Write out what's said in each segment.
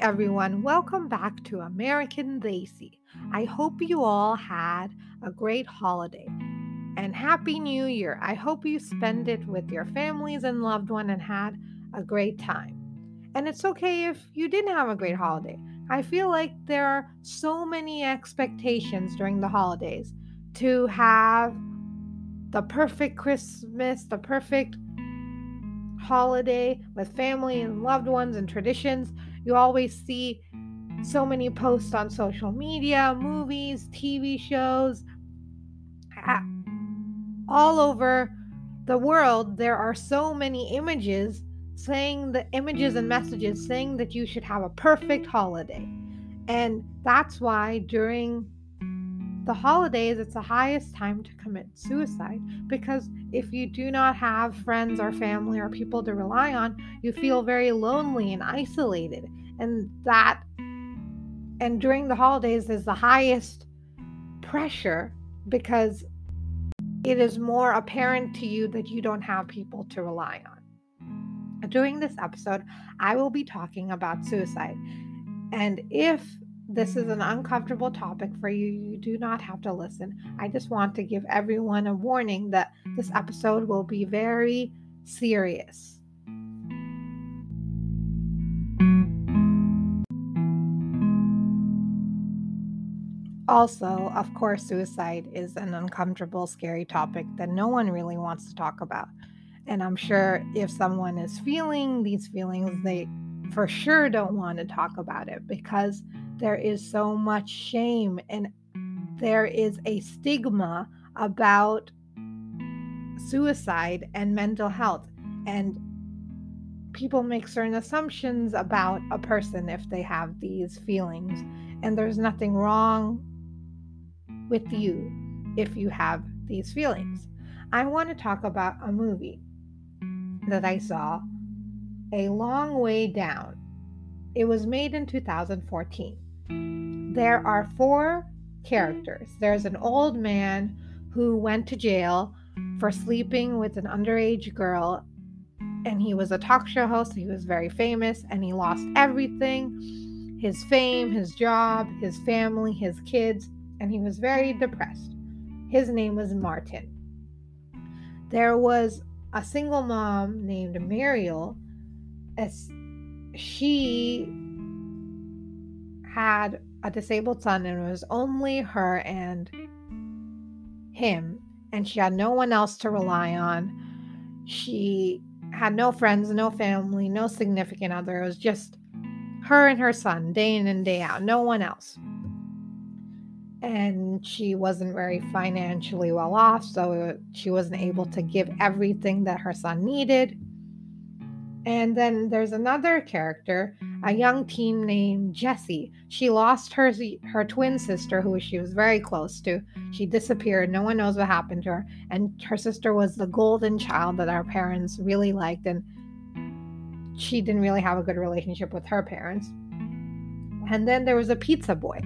everyone. Welcome back to American Daisy. I hope you all had a great holiday and Happy New Year. I hope you spend it with your families and loved one and had a great time. And it's okay if you didn't have a great holiday. I feel like there are so many expectations during the holidays to have the perfect Christmas, the perfect holiday with family and loved ones and traditions. You always see so many posts on social media, movies, TV shows. All over the world, there are so many images saying the images and messages saying that you should have a perfect holiday. And that's why during the holidays, it's the highest time to commit suicide because if you do not have friends or family or people to rely on, you feel very lonely and isolated. And that, and during the holidays, is the highest pressure because it is more apparent to you that you don't have people to rely on. During this episode, I will be talking about suicide. And if this is an uncomfortable topic for you. You do not have to listen. I just want to give everyone a warning that this episode will be very serious. Also, of course, suicide is an uncomfortable, scary topic that no one really wants to talk about. And I'm sure if someone is feeling these feelings, they for sure don't want to talk about it because there is so much shame and there is a stigma about suicide and mental health. And people make certain assumptions about a person if they have these feelings. And there's nothing wrong with you if you have these feelings. I want to talk about a movie that I saw, A Long Way Down. It was made in 2014 there are four characters. There's an old man who went to jail for sleeping with an underage girl, and he was a talk show host. He was very famous, and he lost everything his fame, his job, his family, his kids, and he was very depressed. His name was Martin. There was a single mom named Mariel. As she had a disabled son and it was only her and him and she had no one else to rely on. She had no friends no family no significant other. It was just her and her son day in and day out no one else. And she wasn't very financially well off so she wasn't able to give everything that her son needed. And then there's another character, a young mm. teen named Jessie. She lost her her twin sister, who she was very close to. She disappeared. No one knows what happened to her. And her sister was the golden child that our parents really liked, and she didn't really have a good relationship with her parents. And then there was a pizza boy.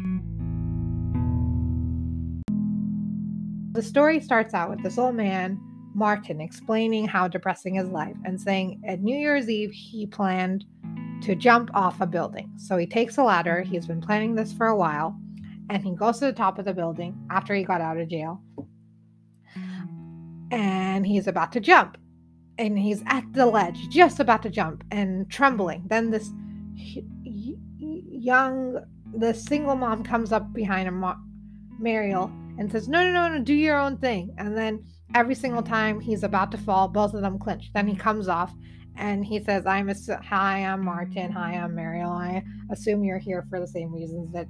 The story starts out with this old man Martin explaining how depressing his life and saying at New Year's Eve he planned to jump off a building. So he takes a ladder, he's been planning this for a while, and he goes to the top of the building after he got out of jail. And he's about to jump. And he's at the ledge, just about to jump and trembling. Then this young, the single mom comes up behind him, Mariel, and says, No, no, no, no, do your own thing. And then every single time he's about to fall, both of them clinch. Then he comes off and he says, I'm a, hi, I'm Martin. Hi, I'm Mariel. I assume you're here for the same reasons that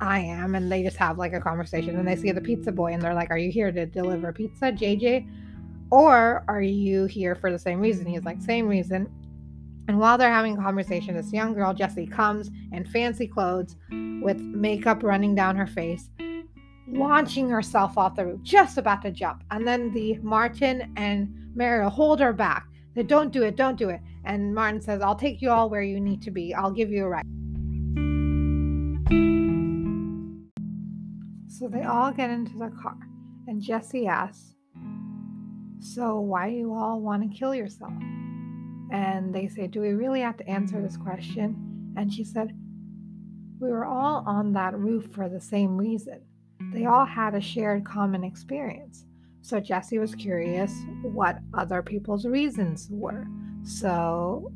I am. And they just have like a conversation and they see the pizza boy and they're like, Are you here to deliver pizza, JJ? Or are you here for the same reason? He's like, Same reason. And while they're having a conversation, this young girl, Jessie, comes in fancy clothes with makeup running down her face launching herself off the roof, just about to jump. And then the Martin and Mariel hold her back. Don't do it, don't do it. And Martin says, I'll take you all where you need to be. I'll give you a ride. So they all get into the car. And Jesse asks, So why do you all want to kill yourself? And they say, Do we really have to answer this question? And she said, We were all on that roof for the same reason. They all had a shared common experience. So Jesse was curious what other people's reasons were. So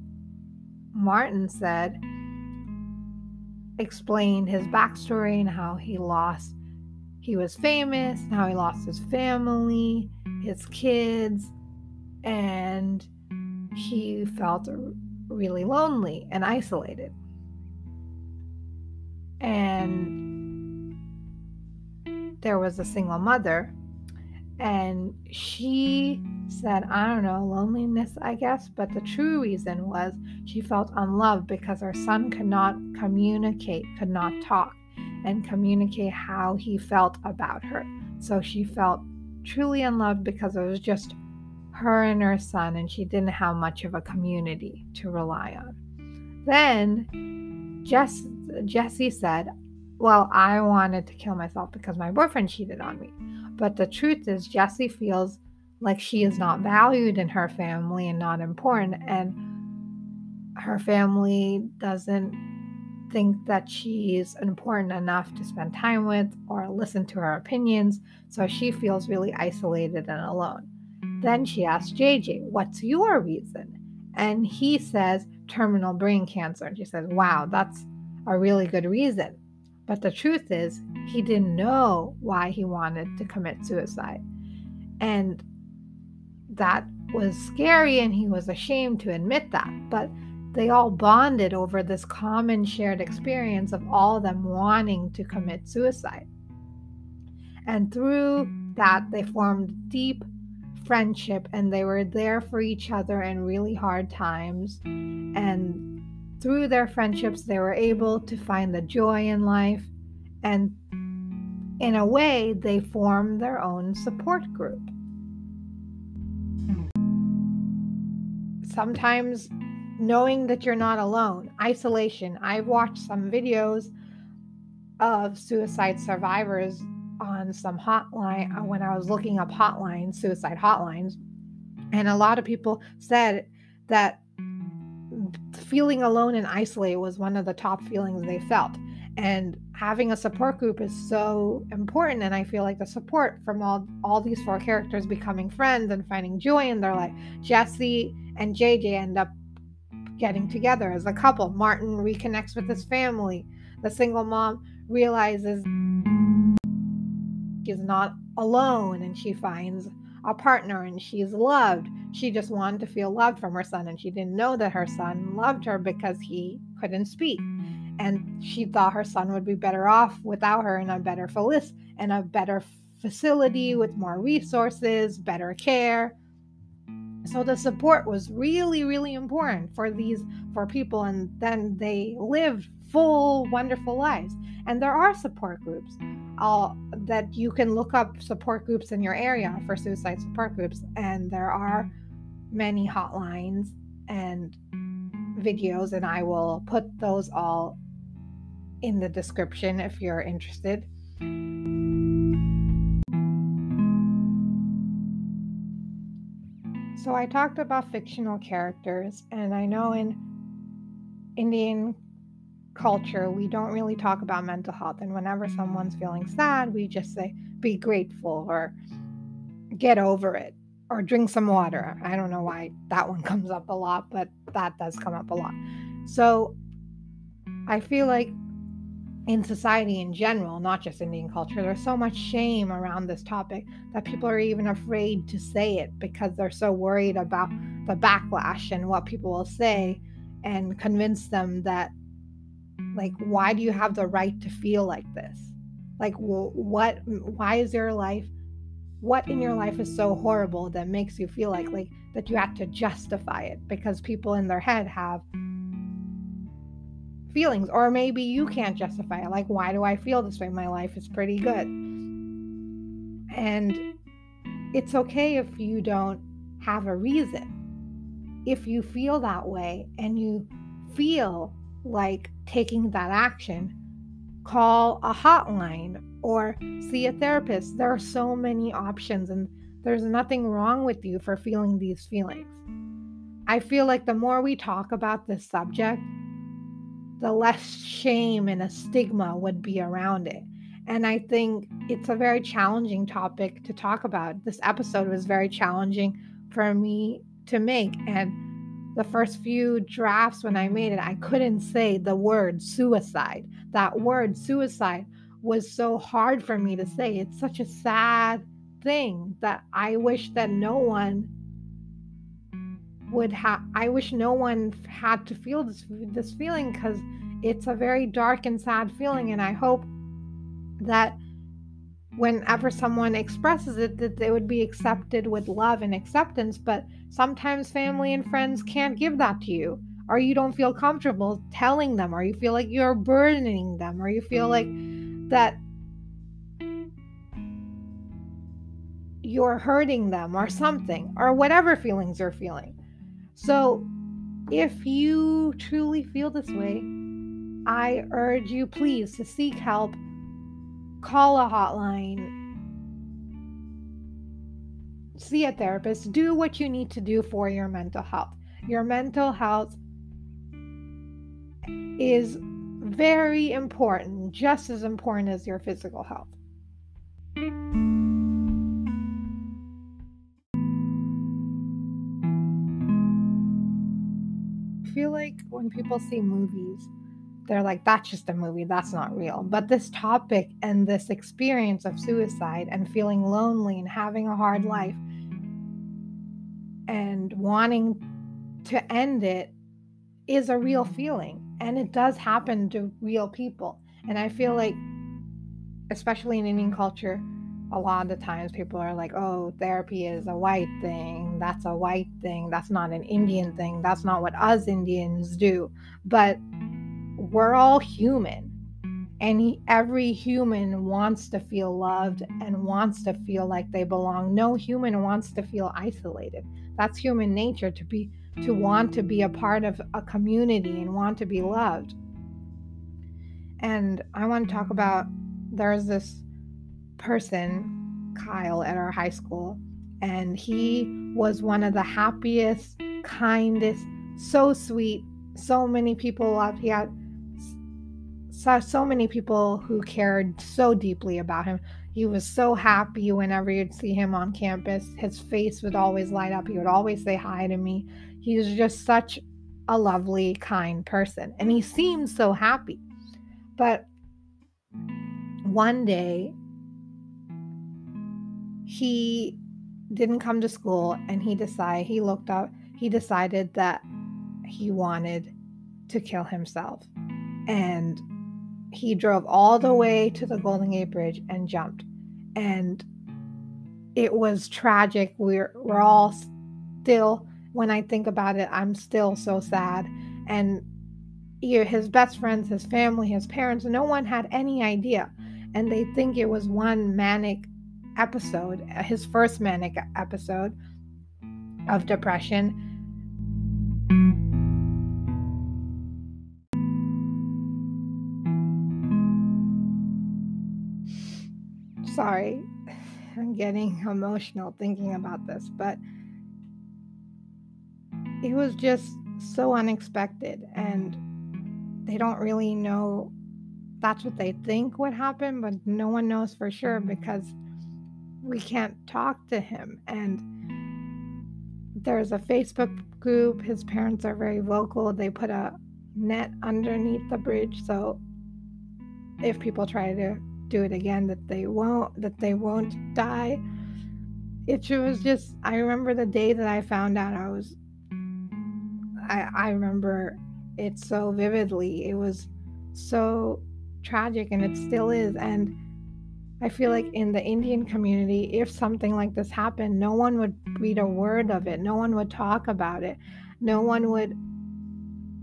Martin said, explained his backstory and how he lost, he was famous, and how he lost his family, his kids, and he felt really lonely and isolated. And there was a single mother, and she mm. said, I don't know, loneliness, I guess, but the true reason was she felt unloved because her son could not communicate, could not talk, and communicate how he felt about her. So she felt truly unloved because it was just her and her son, and she didn't have much of a community to rely on. Then Jess, Jesse said, Well, I wanted to kill myself because my boyfriend cheated on me. But the truth is, Jesse feels like she is not valued in her family and not important, and her family doesn't think that she's important enough to spend time with or listen to her opinions, so she feels really isolated and alone. Then she asks JJ, What's your reason? And he says, Terminal brain cancer. And she says, Wow, that's a really good reason. But the truth is, he didn't know why he wanted to commit suicide. And that was scary, and he was ashamed to admit that. But they all bonded over this common shared experience of all of them wanting to commit suicide. And through that, they formed deep friendship and they were there for each other in really hard times. And through their friendships, they were able to find the joy in life. And in a way, they formed their own support group. Sometimes knowing that you're not alone, isolation. I've watched some videos of suicide survivors on some hotline uh, when I was looking up hotlines, suicide hotlines, and a lot of people said that feeling alone and isolated was one of the top feelings they felt. And having a support group is so important. And I feel like the support from all all these four characters becoming friends and finding joy in their life. Jesse and JJ end up getting together as a couple. Martin reconnects with his family. The single mom realizes she's not alone and she finds a partner and she's loved. She just wanted to feel loved from her son and she didn't know that her son loved her because he couldn't speak. And she thought her son would be better off without her in a better felic and a better facility with more resources, better care. So the support was really, really important for these for people, and then they lived full, wonderful lives. And there are support groups uh, that you can look up support groups in your area for suicide support groups, and there are many hotlines and videos, and I will put those all in the description if you're interested. So I talked about fictional characters, and I know in Indian culture, we don't really talk about mental health. And whenever someone's feeling sad, we just say, be grateful or get over it or drink some water. I don't know why that one comes up a lot, but that does come up a lot. So I feel like in society in general, not just Indian culture, there's so much shame around this topic that people are even afraid to say it because they're so worried about the backlash and what people will say and convince them that, like, why do you have the right to feel like this? Like, what, why is your life, what in your life is so horrible that makes you feel like, like, that you have to justify it because people in their head have feelings or maybe you can't justify it. Like why do i feel this way? My life is pretty good. And it's okay if you don't have a reason. If you feel that way and you feel like taking that action call a hotline or see a therapist there are so many options and there's nothing wrong with you for feeling these feelings i feel like the more we talk about this subject the less shame and a stigma would be around it. And I think it's a very challenging topic to talk about. This episode was very challenging for me to make. And the first few drafts when I made it, I couldn't say the word suicide. That word suicide was so hard for me to say. It's such a sad thing that I wish that no one would have I wish no one had to feel this this feeling cuz it's a very dark and sad feeling and I hope that whenever someone expresses it that they would be accepted with love and acceptance but sometimes family and friends can't give that to you or you don't feel comfortable telling them or you feel like you're burdening them or you feel like that you're hurting them or something or whatever feelings you're feeling. So if you truly feel this way i urge you please to seek help. Call a hotline, see a therapist, do what you need to do for your mental health. Your mental health is very important, just as important as your physical health. I feel like when people see movies, they're like, that's just a movie, that's not real. But this topic and this experience of suicide and feeling lonely and having a hard life and wanting to end it is a real feeling. And it does happen to real people. And I feel like, especially in Indian culture, a lot of the times people are like, oh, therapy is a white thing. That's a white thing. That's not an Indian thing. That's not what us Indians do. But we're all human. And he, every human wants to feel loved and wants to feel like they belong. No human wants to feel isolated. That's human nature to be to want to be a part of a community and want to be loved. And I want to talk about there's this person, Kyle, at our high school, and he was one of the happiest, kindest, so sweet. So many people loved. He had saw so many people who cared so deeply about him. He was so happy whenever you'd see him on campus. His face would always light up. He would always say hi to me. He was just such a lovely, kind person. And he seemed so happy. But one day, he didn't come to school and he decided, he looked up, he decided that he wanted to kill himself. And he drove all the way to the Golden Gate Bridge and jumped. And it was tragic. We're we're all still when I think about it, I'm still so sad. And his best friends, his family, his parents, no one had any idea. And they think it was one manic episode, uh, his first manic episode of depression sorry. I'm getting emotional thinking about this, but it was just so unexpected and they don't really know that's what they think would happen, but no one knows for sure mm-hmm. because we can't talk to him. And there's a Facebook group. His parents are very vocal. They put a net underneath the bridge so if people try to do it again that they won't that they won't die it was just i remember the day that i found out i was i i remember it so vividly it was so tragic and it still is and i feel like in the indian community if something like this happened no one would read a word of it no one would talk about it no one would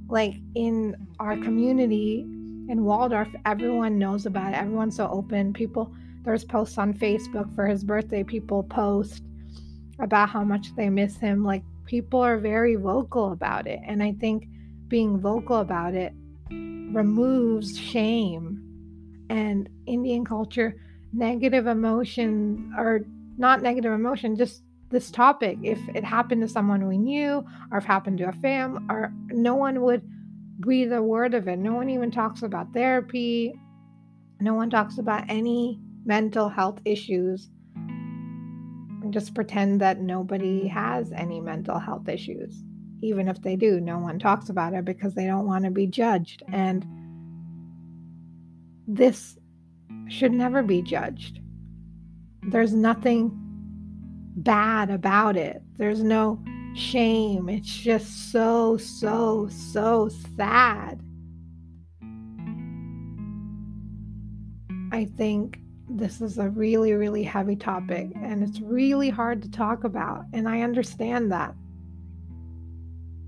like in our community in Waldorf, everyone knows about it. Everyone's so open. People, there's posts on Facebook for his birthday. People post about how much they miss him. Like people are very vocal about it. And I think being vocal about it removes shame and Indian culture, negative emotion or not negative emotion, just this topic. If it happened to someone we knew or if happened to a fam or no one would breathe a word of it. No one even talks about therapy. No one talks about any mental health issues. Just pretend that nobody has any mental health issues. Even if they do, no one talks about it because they don't want to be judged. And this should never be judged. There's nothing bad about it. There's no shame. It's just so, so, so sad. I think this is a really, really heavy topic and it's really hard to talk about. And I understand that.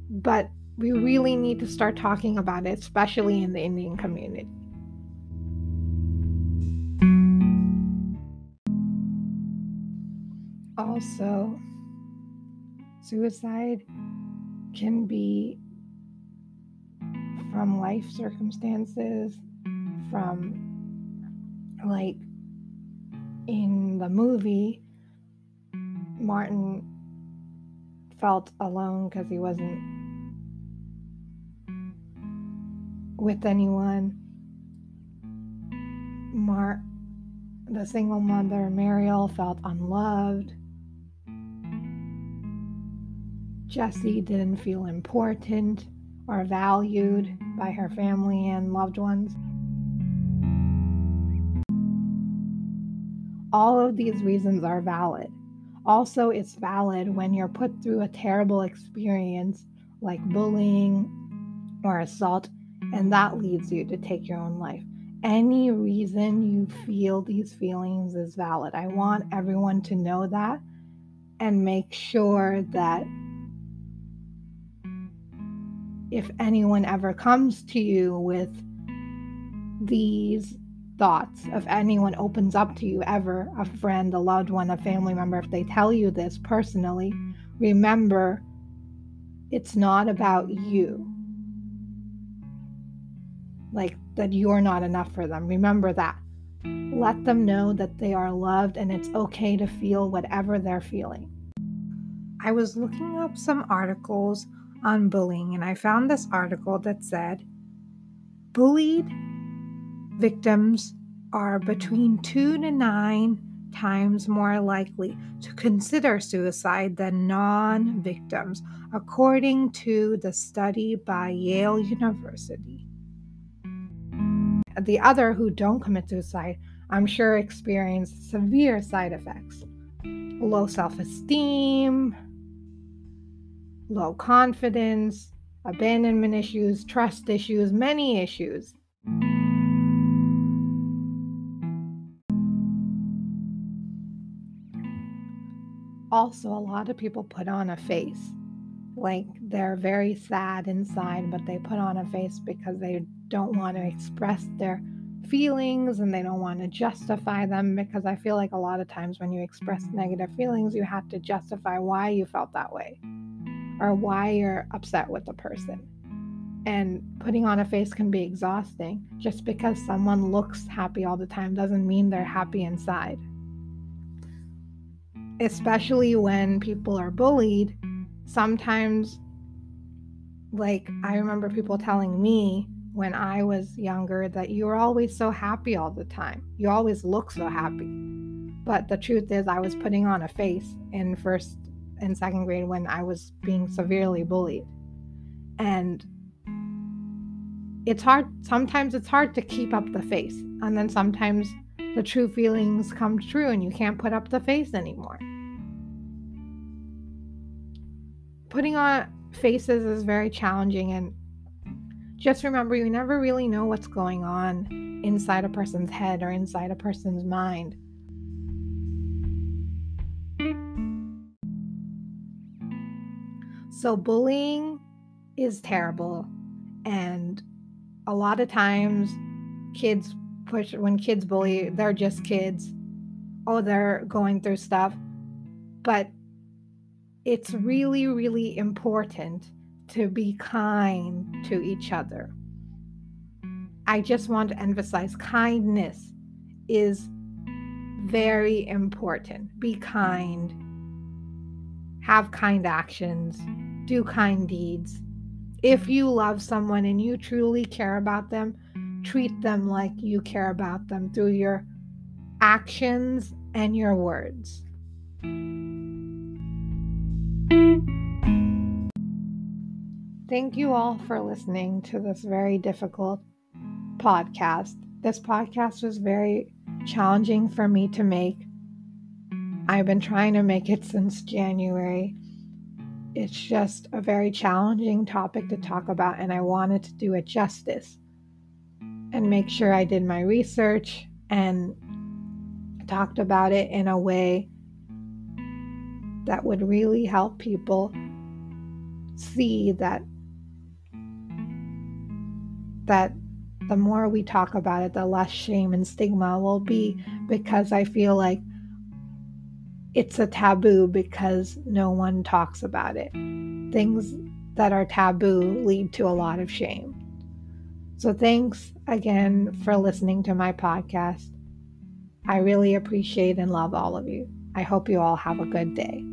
But we really need to start talking about it, especially in the Indian community. Also, suicide can be from life circumstances, from like in the movie, Martin felt alone because he wasn't with anyone. Mar, the single mother, Mariel, felt unloved. Jessie didn't feel important or valued by her family and loved ones. All of these reasons are valid. Also, it's valid when you're put through a terrible experience like bullying or assault, and that leads you to take your own life. Any reason you feel these feelings is valid. I want everyone to know that and make sure that if anyone ever comes to you with these thoughts, if anyone opens up to you ever, a friend, a loved one, a family member, if they tell you this personally, remember it's not about you. Like that you're not enough for them. Remember that. Let them know that they are loved and it's okay to feel whatever they're feeling. I was looking up some articles on bullying, and I found this article that said bullied victims are between two to nine times more likely to consider suicide than non victims, according to the study by Yale University. The other who don't commit suicide, I'm sure, experience severe side effects low self esteem, low confidence, abandonment issues, trust issues, many issues. Also, a lot of people put on a face. Like they're very sad inside, but they put on a face because they don't want to express their feelings and they don't want to justify them. Because I feel like a lot of times when you express negative feelings, you have to justify why you felt that way or why you're upset with the person. And putting on a face can be exhausting. Just because someone looks happy all the time doesn't mean they're happy inside. Especially when people are bullied, sometimes, like, I remember people telling me when I was younger that you're always so happy all the time. You always look so happy. But the truth is, I was putting on a face in first and second grade when I was being severely bullied. And it's hard, sometimes it's hard to keep up the face. And then sometimes the true feelings come true and you can't put up the face anymore. Putting on faces is very challenging and just remember you never really know what's going on inside a person's head or inside a person's mind. So, bullying is terrible. And a lot of times, kids push, when kids bully, they're just kids. Oh, they're going through stuff. But it's mm-hmm. really, really important to be kind to each other. I just want to emphasize kindness is very important. Be kind, have kind actions, do kind deeds. if you love someone and you truly care about them, treat them like you care about them through your actions and your words. Thank you all for listening to this very difficult podcast. This podcast was very challenging for me to make. I've been trying to make it since January. It's just a very challenging topic to talk about, and I wanted to do it justice and make sure I did my research and talked about it in a way that would really help people see that that the more we talk about it, the less shame and stigma will be because I feel like it's a taboo because no one talks about it. Things that are taboo lead to a lot of shame. So, thanks again for listening to my podcast. I really appreciate and love all of you. I hope you all have a good day.